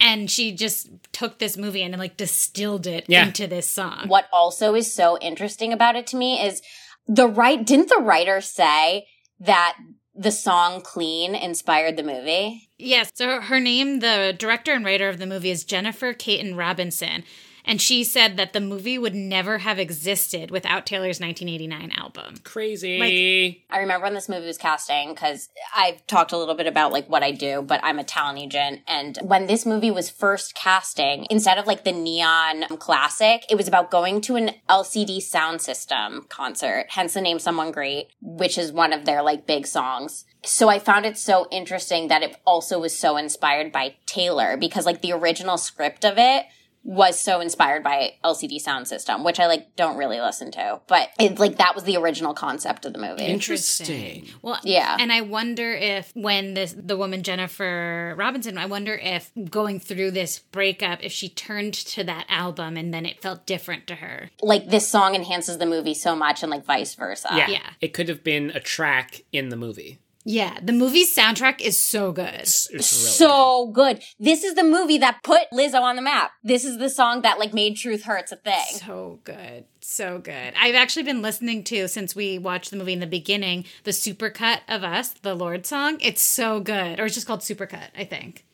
S1: And she just took this movie and like distilled it
S2: Yeah.
S1: into this song.
S3: what also is so interesting about it to me is the right didn't the writer say that the song Clean inspired the movie?
S1: Yes. So her name, the director and writer of the movie, is Jennifer Kaytin Robinson. And she said that the movie would never have existed without Taylor's 1989 album.
S2: Crazy.
S3: I remember when this movie was casting because I've talked a little bit about like what I do, but I'm a talent agent. And when this movie was first casting, instead of like the neon classic, it was about going to an LCD Soundsystem concert, hence the name Someone Great, which is one of their like big songs. So I found it so interesting that it also was so inspired by Taylor because like the original script of it was so inspired by LCD Soundsystem, which I like don't really listen to, but it's like that was the original concept of the movie.
S2: Interesting.
S1: Well,
S3: Yeah.
S1: And I wonder if when this the woman Jennifer Robinson, I wonder if going through this breakup, if she turned to that album and then it felt different to her.
S3: like this song enhances the movie so much and like vice versa.
S2: Yeah.
S1: Yeah.
S2: It could have been a track in the movie.
S1: Yeah, the movie's soundtrack is so good.
S2: It's, it's really
S3: So good. This is the movie that put Lizzo on the map. This is the song that like made Truth Hurts a thing.
S1: So good. So good. I've actually been listening to since we watched the movie in the beginning, the supercut of us, the Lorde song. It's so good. Or it's just called Supercut, I think.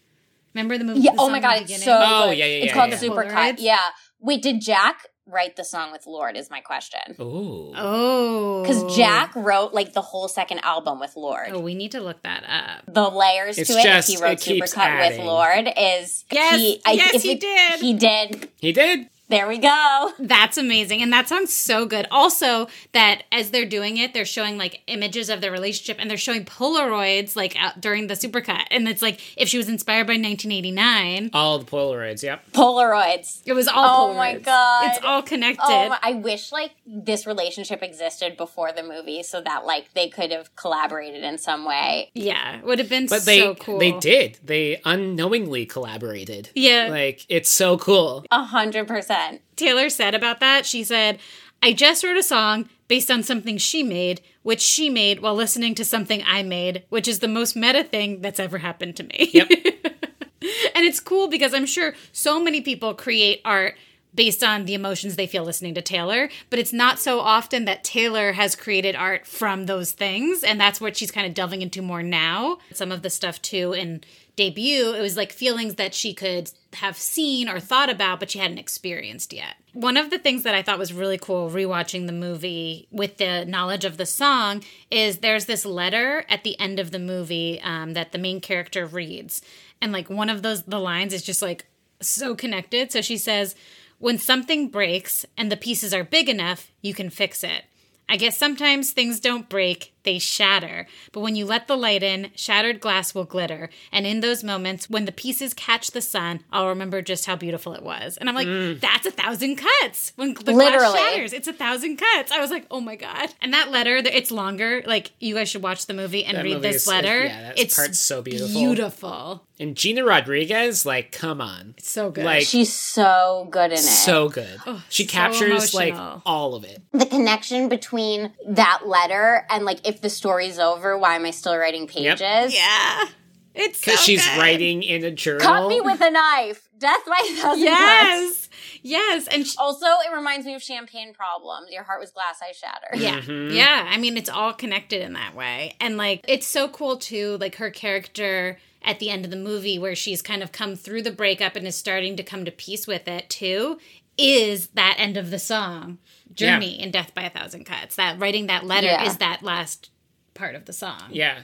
S1: Remember the movie?
S3: Yeah.
S1: the
S3: Oh my god, it's
S1: beginning?
S3: so
S2: Oh,
S3: good.
S2: yeah, yeah,
S3: It's
S2: yeah,
S3: called
S2: yeah.
S3: Supercut. Yeah. Wait, did Jack write the song with Lorde? Is my question.
S2: Ooh.
S1: Oh.
S3: Because Jack wrote like the whole second album with Lorde.
S1: Oh, we need to look that up.
S3: The layers
S2: It's
S3: to it.
S2: just-
S3: if he wrote
S2: it keeps
S3: Supercut with. Lorde is
S1: Yes,
S3: he,
S1: yes,
S3: if
S1: he
S3: it-
S1: did.
S3: He did.
S2: He did.
S3: There we go.
S1: That's amazing. And that sounds so good. Also, that as they're doing it, they're showing like images of their relationship and they're showing Polaroids like out during the supercut. And it's like if she was inspired by 1989,
S2: All the Polaroids. Yep.
S3: Polaroids.
S1: it was all
S3: Oh my God.
S1: It's all connected.
S3: Oh, my- I wish like this relationship existed before the movie, so that like they could have collaborated in some way.
S1: yeah, would have been
S2: But they
S1: so cool.
S2: they did. They unknowingly collaborated.
S1: Yeah.
S2: Like it's so cool.
S3: A hundred percent.
S1: Taylor said about that, she said, I just wrote a song based on something she made, which she made while listening to something I made, which is the most meta thing that's ever happened to me.
S2: Yep.
S1: and it's cool because I'm sure so many people create art based on the emotions they feel listening to Taylor, but it's not so often that Taylor has created art from those things. And that's what she's kind of delving into more now. Some of the stuff too in debut, it was like feelings that she could have seen or thought about, but she hadn't experienced yet. One of the things that I thought was really cool rewatching the movie with the knowledge of the song is there's this letter at the end of the movie um, that the main character reads. And like one of those, the lines is just like so connected. So she says, When something breaks and the pieces are big enough, you can fix it. I guess sometimes things don't break, they shatter. But when you let the light in, shattered glass will glitter. And in those moments, when the pieces catch the sun, I'll remember just how beautiful it was. And I'm like, mm. that's a thousand cuts. When the glass shatters, it's a thousand cuts. I was like, oh my God. And that letter, it's longer. Like, you guys should watch the movie and
S2: That
S1: read
S2: movie
S1: this
S2: is-
S1: letter.
S2: yeah, that
S1: it's
S2: part's so beautiful.
S1: Beautiful.
S2: And Gina Rodriguez, like, come on.
S1: It's so good.
S2: Like
S3: She's so good in it.
S2: so good. Oh, she
S1: so
S2: captures like all of it.
S3: the connection between that letter and like if the story's over, why am I still writing pages?
S1: yeah. It's so
S2: Because she's
S1: good.
S2: writing in a journal.
S3: Cut me with a knife. Death by a thousand cuts.
S1: Yes. Yes. And she,
S3: Also, it reminds me of champagne problems. Your heart was glass, I shattered.
S1: Yeah.
S2: Mhm.
S1: Yeah. I mean, it's all connected in that way. And like, it's so cool too, like her character at the end of the movie where she's kind of come through the breakup and is starting to come to peace with it too, is that end of the song, Journey in Death by a Thousand Cuts. That writing that letter
S3: Yeah.
S1: is that last part of the song.
S2: Yeah.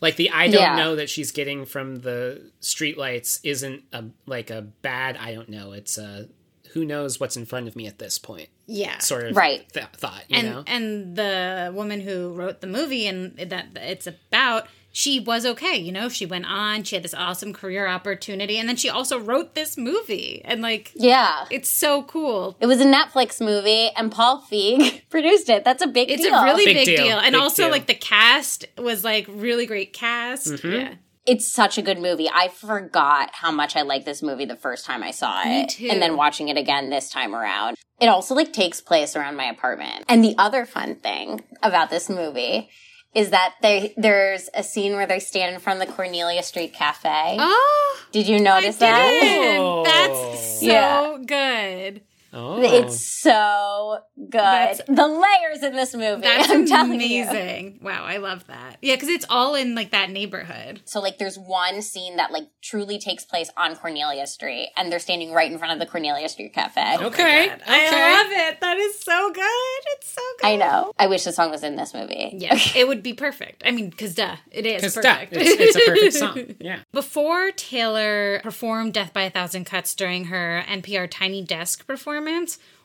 S2: Like the I don't
S3: Yeah.
S2: know that she's getting from the streetlights isn't a like a bad I don't know. It's a who knows what's in front of me at this point
S1: Yeah.
S2: sort of
S3: Right.
S2: th- thought, you
S1: and
S2: know.
S1: and the woman who wrote the movie and that it's about she was okay you know she went on she had this awesome career opportunity and then she also wrote this movie and like
S3: Yeah.
S1: it's so cool
S3: It was a Netflix movie, and Paul Feig produced it. That's a big
S1: it's
S3: deal.
S1: a really
S2: Big
S1: big,
S2: deal.
S1: deal, and
S2: Big
S1: also
S2: deal.
S1: like the cast was like really great cast
S2: Mm-hmm.
S1: yeah
S3: it's such a good movie. I forgot how much I liked this movie the first time I saw
S1: Me
S3: it.
S1: too.
S3: And then watching it again this time around. It also like takes place around my apartment. And the other fun thing about this movie is that they there's a scene where they stand in front of the Cornelia Street Cafe.
S1: oh
S3: Did you notice
S1: I
S3: that?
S1: didn't.
S2: Oh.
S1: that's so
S3: Yeah.
S1: good
S2: Oh.
S3: It's so good.
S1: That's-
S3: the layers in this movie.
S1: That's
S3: I'm
S1: amazing. Wow, I love that. Yeah, because it's all in like that neighborhood.
S3: So like there's one scene that like truly takes place on Cornelia Street and they're standing right in front of the Cornelia Street Cafe.
S2: Oh okay.
S1: God, I love it. That is so good. It's so good.
S3: I know. I wish the song was in this movie.
S1: Yeah, it would be perfect. I mean, because duh, it is
S2: Because
S1: perfect.
S2: it's, it's a perfect song. Yeah.
S1: Before Taylor performed Death by a Thousand Cuts during her NPR Tiny Desk performance,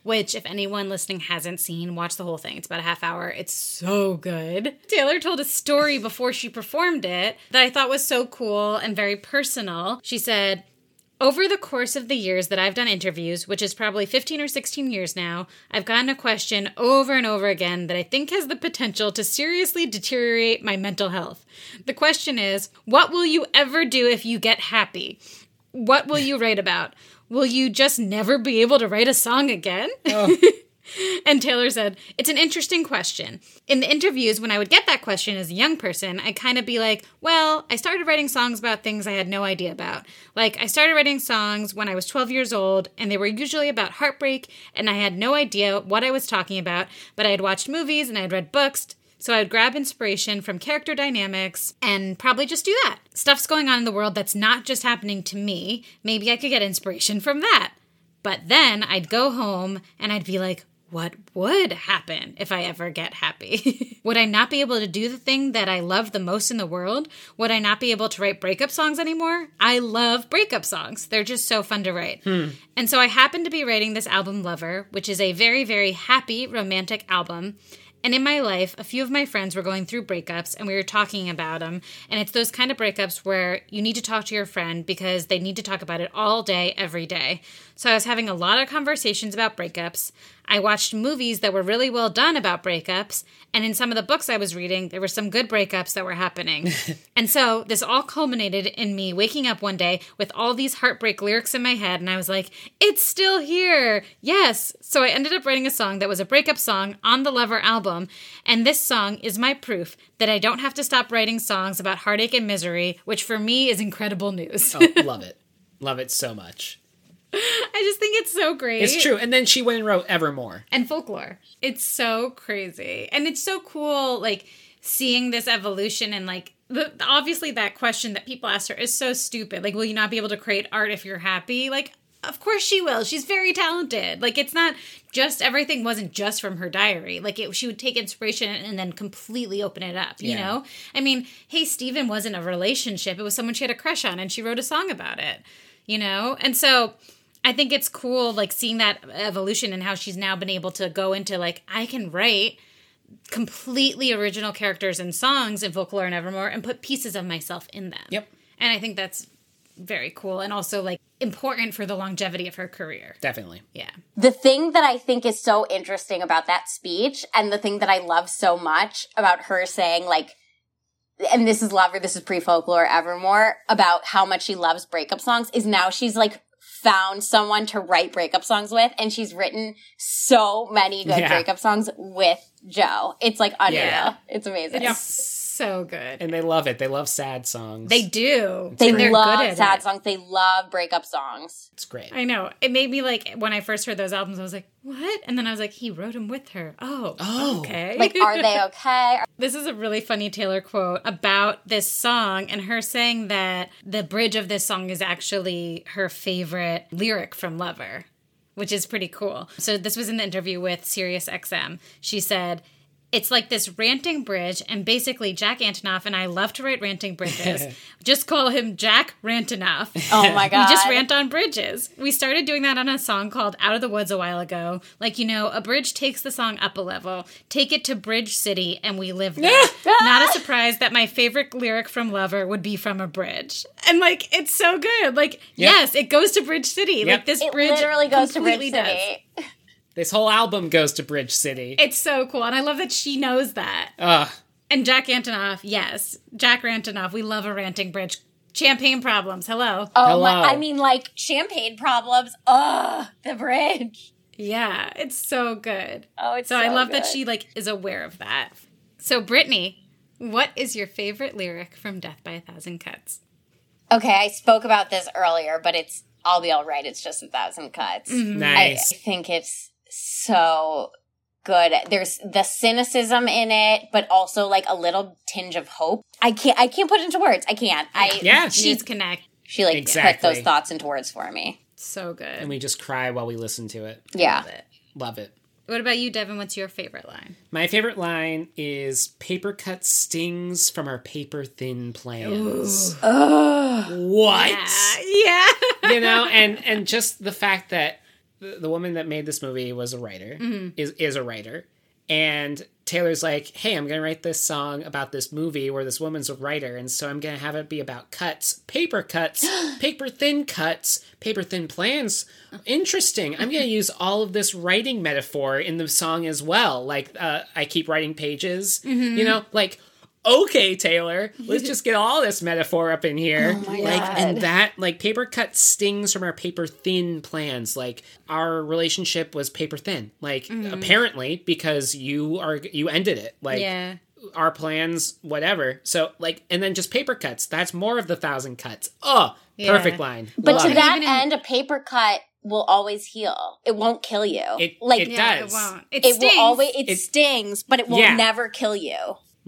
S1: which, if anyone listening hasn't seen, watch the whole thing. It's about a half hour. It's so good. Taylor told a story before she performed it that I thought was so cool and very personal. She said, over the course of the years that I've done interviews, which is probably 15 or 16 years now, I've gotten a question over and over again that I think has the potential to seriously deteriorate my mental health. The question is, what will you ever do if you get happy? What will you write about? Will you just never be able to write a song again? Oh. And Taylor said, It's an interesting question. In the interviews, when I would get that question as a young person, I'd kind of be like, Well, I started writing songs about things I had no idea about. Like, I started writing songs when I was 12 years old, and they were usually about heartbreak, and I had no idea what I was talking about, but I had watched movies and I had read books. So I would grab inspiration from character dynamics and probably just do that. Stuff's going on in the world that's not just happening to me. Maybe I could get inspiration from that. But then I'd go home and I'd be like, what would happen if I ever get happy? would I not be able to do the thing that I love the most in the world? Would I not be able to write breakup songs anymore? I love breakup songs. They're just so fun to write. Hmm. And so I happened to be writing this album, Lover, which is a very, very happy romantic album. And in my life, a few of my friends were going through breakups and we were talking about them. And it's those kind of breakups where you need to talk to your friend because they need to talk about it all day, every day. So I was having a lot of conversations about breakups. I watched movies that were really well done about breakups. And in some of the books I was reading, there were some good breakups that were happening. and so this all culminated in me waking up one day with all these heartbreak lyrics in my head. And I was like, it's still here. Yes. So I ended up writing a song that was a breakup song on the Lover album. And this song is my proof that I don't have to stop writing songs about heartache and misery, which for me is incredible news.
S2: Oh, love it. Love it so much.
S1: I just think it's so great.
S2: It's true. And then she went and wrote Evermore.
S1: and folklore. It's so crazy. And it's so cool, like, seeing this evolution and, like, the, obviously that question that people ask her is so stupid. Like, will you not be able to create art if you're happy? Like, of course she will. She's very talented. Like, it's not just everything wasn't just from her diary. Like, it, she would take inspiration and then completely open it up, you
S2: Yeah.
S1: know? I mean, Hey Stephen wasn't a relationship, it was someone she had a crush on and she wrote a song about it, you know? And so. I think it's cool, like seeing that evolution and how she's now been able to go into like I can write completely original characters and songs in folklore and evermore and put pieces of myself in them.
S2: Yep.
S1: And I think that's very cool and also like important for the longevity of her career.
S2: Definitely.
S1: Yeah.
S3: The thing that I think is so interesting about that speech and the thing that I love so much about her saying like and this is lover, this is pre-folklore evermore about how much she loves breakup songs is now she's like found someone to write breakup songs with and she's written so many good
S2: Yeah.
S3: breakup songs with Joe. It's like unreal.
S2: Yeah.
S3: It's amazing.
S1: It's so good.
S2: And they love it. They love sad songs.
S1: They do.
S3: They
S1: they're
S3: love
S1: good at
S3: sad
S1: it.
S3: songs. They love breakup songs.
S2: It's great.
S1: I know. It made me like when I first heard those albums, I was like, "What?" And then I was like, "He wrote them with her." Oh,
S2: Oh.
S1: okay.
S3: Like, are they okay?
S1: This is a really funny Taylor quote about this song and her saying that the bridge of this song is actually her favorite lyric from Lover, which is pretty cool. So this was in the interview with Sirius XM. She said, it's like this ranting bridge, and basically Jack Antonoff and I love to write ranting bridges. just call him Jack Rantonoff.
S3: Oh my god.
S1: We just rant on bridges. We started doing that on a song called Out of the Woods a while ago. Like, you know, a bridge takes the song up a level. Take it to Bridge City and we live there. Not a surprise that my favorite lyric from Lover would be from a bridge. And like, it's so good. Like, yes, it goes to Bridge City. Like, this
S3: It
S1: bridge
S3: literally goes to Bridge City.
S1: does.
S2: This whole album goes to Bridge City.
S1: It's so cool. And I love that she knows that.
S2: Ugh.
S1: And Jack Antonoff, yes. Jack Antonoff. we love a ranting bridge. Champagne problems. Hello.
S3: Oh
S2: Hello.
S3: my! I mean, like champagne problems. Ugh, the bridge.
S1: Yeah, it's so good.
S3: Oh, it's
S1: So,
S3: so,
S1: I love that she like is aware of that. So Brittany, what is your favorite lyric from Death by a Thousand Cuts?
S3: Okay, I spoke about this earlier, but it's I'll be all right. It's just a thousand cuts.
S1: Mhm.
S2: Nice.
S3: I think it's so good. There's the cynicism in it, but also like a little tinge of hope. I can't I can't put it into words. I can't. I
S2: Yeah.
S1: She's connect.
S3: she like
S2: Exactly.
S3: put those thoughts into words for me.
S1: So good.
S2: and we just cry while we listen to it.
S3: Yeah.
S1: Love it.
S2: Love it.
S1: What about you, Devin? What's your favorite line?
S2: My favorite line is paper cut stings from our paper thin plans.
S3: Ugh.
S2: What?
S1: Yeah.
S2: you know, and and just the fact that the, the woman that made this movie was a writer is is a writer, and Taylor's like, hey, I'm gonna write this song about this movie where this woman's a writer, and so I'm gonna have it be about cuts, paper cuts, paper thin cuts, paper thin plans. Interesting. I'm gonna use all of this writing metaphor in the song as well. Like, uh, I keep writing pages. You know, like. Okay, Taylor, let's just get all this metaphor up in here.
S3: Oh my
S2: like, and that like paper cut stings from our paper thin plans. Like our relationship was paper thin. Like mm-hmm. apparently because you are you ended it. Like
S1: yeah.
S2: our plans, whatever. So like, and then just paper cuts. That's more of the thousand cuts. Oh,
S1: Yeah.
S2: perfect line.
S3: But
S2: Love
S3: to
S2: it.
S3: that
S1: Even in-
S3: end, a paper cut will always heal. It won't kill you.
S2: It-
S3: like
S2: it
S1: Yeah,
S2: does.
S1: it won't. It,
S3: it
S1: stings.
S3: will always it,
S2: It-
S3: stings, but it will
S2: Yeah.
S3: never kill you.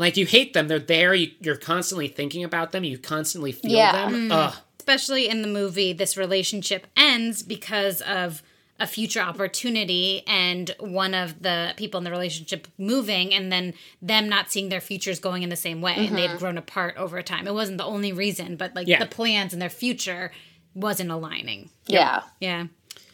S2: Like you hate them. They're there. You, you're constantly thinking about them. You constantly feel
S3: Yeah.
S2: them. Mm-hmm. Ugh.
S1: especially in the movie, this relationship ends because of a future opportunity and one of the people in the relationship moving and then them not seeing their futures going in the same way and they'd mm-hmm. grown apart over time. It wasn't the only reason, but like
S2: Yeah.
S1: the plans and their future wasn't aligning.
S3: Yeah.
S1: Yeah.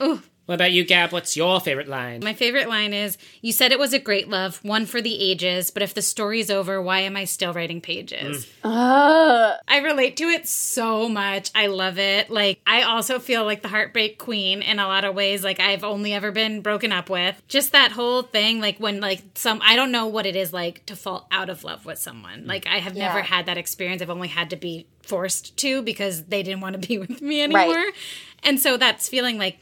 S1: Ooh.
S2: What about you, Gab? What's your favorite line?
S1: My favorite line is You said it was a great love, one for the ages, but if the story's over, why am I still writing pages?
S3: Ugh.
S1: I relate to it so much. I love it. Like, I also feel like the heartbreak queen in a lot of ways. Like, I've only ever been broken up with. Just that whole thing, like, when, like, some, I don't know what it is like to fall out of love with someone. Like, I have never had that experience. I've only had to be forced to because they didn't want to be with me anymore. And so that's feeling like,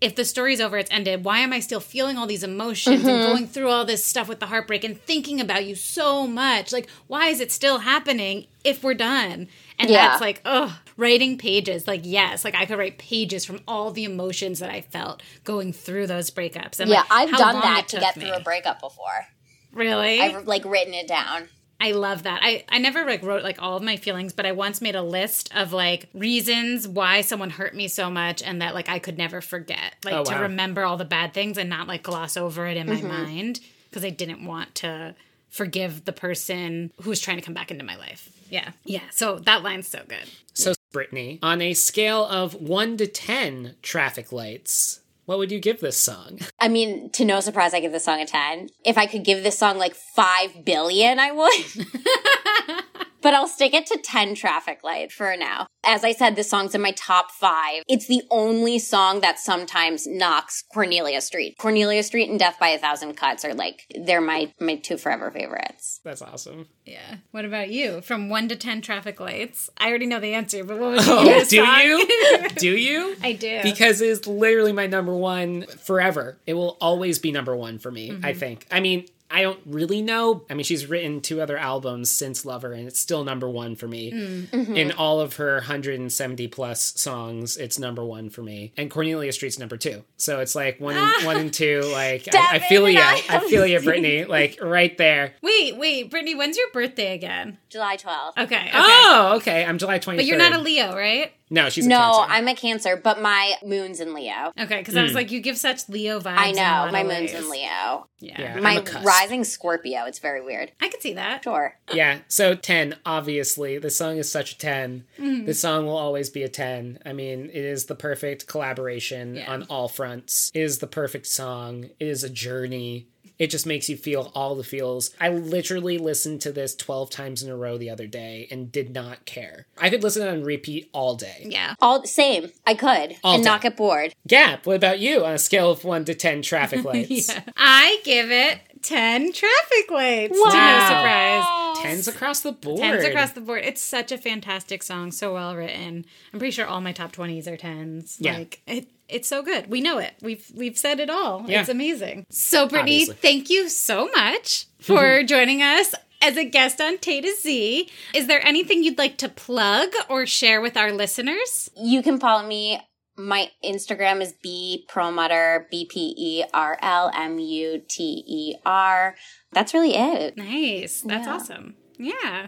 S1: if the story's over, it's ended. Why am I still feeling all these emotions and mm-hmm. going through all this stuff with the heartbreak and thinking about you so much? Like, why is it still happening if we're done? And
S3: Yeah.
S1: that's like, oh, writing pages. Like, yes, like I could write pages from all the emotions that I felt going through those breakups. And
S3: Yeah,
S1: like,
S3: I've done that to get
S1: me.
S3: through a breakup before.
S1: Really?
S3: I've like written it down.
S1: I love that. I, I never like wrote like all of my feelings, but I once made a list of like reasons why someone hurt me so much and that like I could never forget. Like
S2: Oh,
S1: to remember all the bad things and not like gloss over it in my mm-hmm. mind because I didn't want to forgive the person who was trying to come back into my life. Yeah. Yeah. So that line's so good.
S2: So, Brittany, on a scale of one to ten traffic lights, what would you give this song?
S3: I mean, to no surprise, I give this song a 10. If I could give this song like 5 billion, I would. but I'll stick it to 10 traffic lights for now. As I said, this song's in my top five. It's the only song that sometimes knocks Cornelia Street. Cornelia Street and Death by a Thousand Cuts are like, they're my, my two forever favorites.
S2: That's awesome.
S1: Yeah. What about you? From one to 10 traffic lights? I already know the answer, but what would you
S2: Oh,
S1: give this
S2: do
S1: song?
S2: you? Do you?
S1: I do.
S2: Because it's literally my number one forever. It will always be number one for me, I mm-hmm. think. I mean, I don't really know. I mean, she's written two other albums since Lover, and it's still number one for me. Mm. Mm-hmm. In all of her 170 plus songs, it's number one for me. And Cornelia Street's number two. So it's like one and, one and two. Like, I, I feel you.
S3: I
S2: I feel you, Brittany. Like, right there.
S1: Wait, wait, Brittany, when's your birthday again?
S3: July 12th.
S1: Okay. okay.
S2: Oh, okay. I'm July 23rd.
S1: But you're not a Leo, right?
S2: No, she's a
S3: No,
S2: Cancer.
S3: I'm a Cancer, but my moon's in Leo.
S1: Okay, because I was like, you give such Leo vibes.
S3: I
S1: in a
S3: know,
S1: lot
S3: my
S1: of
S3: moon's
S1: ways.
S3: in Leo.
S1: Yeah.
S2: Yeah. I'm
S3: My
S2: a cusp.
S3: rising Scorpio. It's very weird.
S1: I could see that.
S3: Sure.
S2: Yeah, so 10, obviously. The song is such a 10.
S1: Mm-hmm.
S2: The song will always be a 10. I mean, it is the perfect collaboration
S1: Yeah.
S2: on all fronts. It is the perfect song. It is a journey. It just makes you feel all the feels. I literally listened to this 12 times in a row the other day and did not care. I could listen on repeat all day.
S1: Yeah.
S3: All same. I could
S2: All
S3: and
S2: day.
S3: not get bored.
S2: Gab, what about you on a scale of 1 to 10 traffic lights?
S1: Yeah. I give it 10 traffic lights. To no
S2: Wow.
S1: surprise.
S2: Tens across the board.
S1: Tens across the board. It's such a fantastic song, so well written. I'm pretty sure all my top twenties are tens.
S2: Yeah.
S1: Like it, it's so good. We know it. We've we've said it all.
S2: Yeah.
S1: It's amazing. So Brittany,
S2: Obviously.
S1: thank you so much for joining us as a guest on Tay to Z. Is there anything you'd like to plug or share with our listeners?
S3: You can follow me My Instagram is B Perlmutter, B P E R L M U T E R. That's really it.
S1: Nice. That's
S3: Yeah.
S1: awesome. Yeah.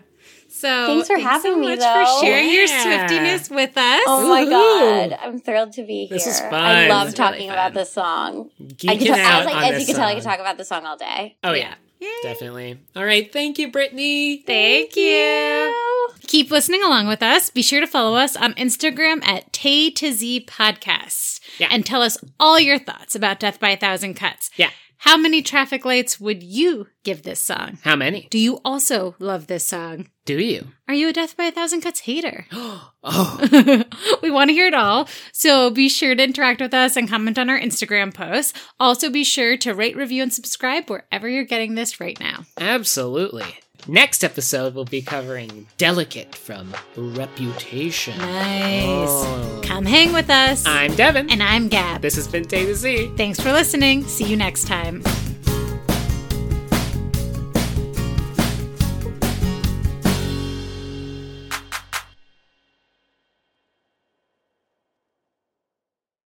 S1: So
S3: Thanks for
S1: so
S3: having me,
S1: much
S3: though.
S1: for sharing your
S2: Yeah.
S1: Swiftiness with us.
S3: Oh my god, I'm thrilled to be here.
S2: This is fun.
S3: I love
S1: This is really
S3: talking
S1: fun.
S3: about this song. I
S2: Geeking
S3: could,
S2: out
S3: as, like,
S2: on
S3: as
S2: this
S3: you can tell, I
S2: song.
S3: could talk about this song all day.
S2: Oh yeah,
S1: Yay.
S2: definitely. All right, thank you, Brittany.
S1: Thank you. Keep listening along with us. Be sure to follow us on Instagram at Tay to Z Podcasts
S2: Yeah.
S1: and tell us all your thoughts about Death by a Thousand Cuts.
S2: Yeah.
S1: How many traffic lights would you give this song?
S2: How many?
S1: Do you also love this song?
S2: Do you?
S1: Are you a Death by a Thousand Cuts hater?
S2: oh,
S1: we want to hear it all. So be sure to interact with us and comment on our Instagram posts. Also, be sure to rate, review, and subscribe wherever you're getting this right now.
S2: absolutely. Next episode, we'll be covering Delicate from Reputation.
S1: Nice.
S2: Oh.
S1: Come hang with us.
S2: I'm Devin.
S1: and I'm Gab.
S2: this has been Tay to Z.
S1: Thanks for listening. See you next time.